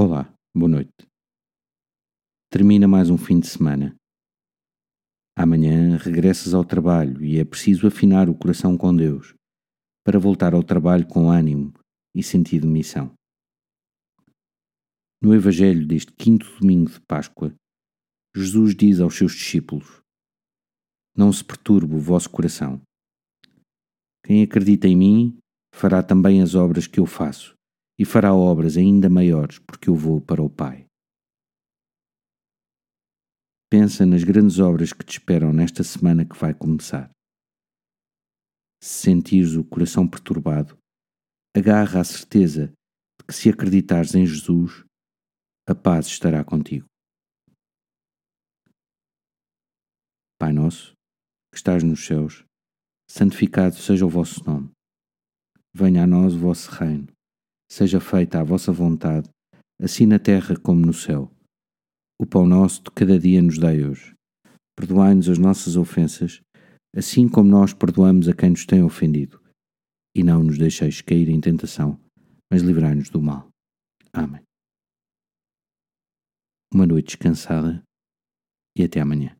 Olá, boa noite. Termina mais um fim de semana. Amanhã regressas ao trabalho e é preciso afinar o coração com Deus para voltar ao trabalho com ânimo e sentido de missão. No Evangelho deste quinto domingo de Páscoa, Jesus diz aos seus discípulos: Não se perturbe o vosso coração. Quem acredita em mim fará também as obras que eu faço e fará obras ainda maiores, porque eu vou para o Pai. Pensa nas grandes obras que te esperam nesta semana que vai começar. Se sentires o coração perturbado, agarra a certeza de que se acreditares em Jesus, a paz estará contigo. Pai nosso, que estás nos céus, santificado seja o vosso nome. Venha a nós o vosso reino seja feita a vossa vontade, assim na terra como no céu. O pão nosso de cada dia nos dai hoje. Perdoai-nos as nossas ofensas, assim como nós perdoamos a quem nos tem ofendido. E não nos deixeis cair em tentação, mas livrai-nos do mal. Amém. Uma noite descansada e até amanhã.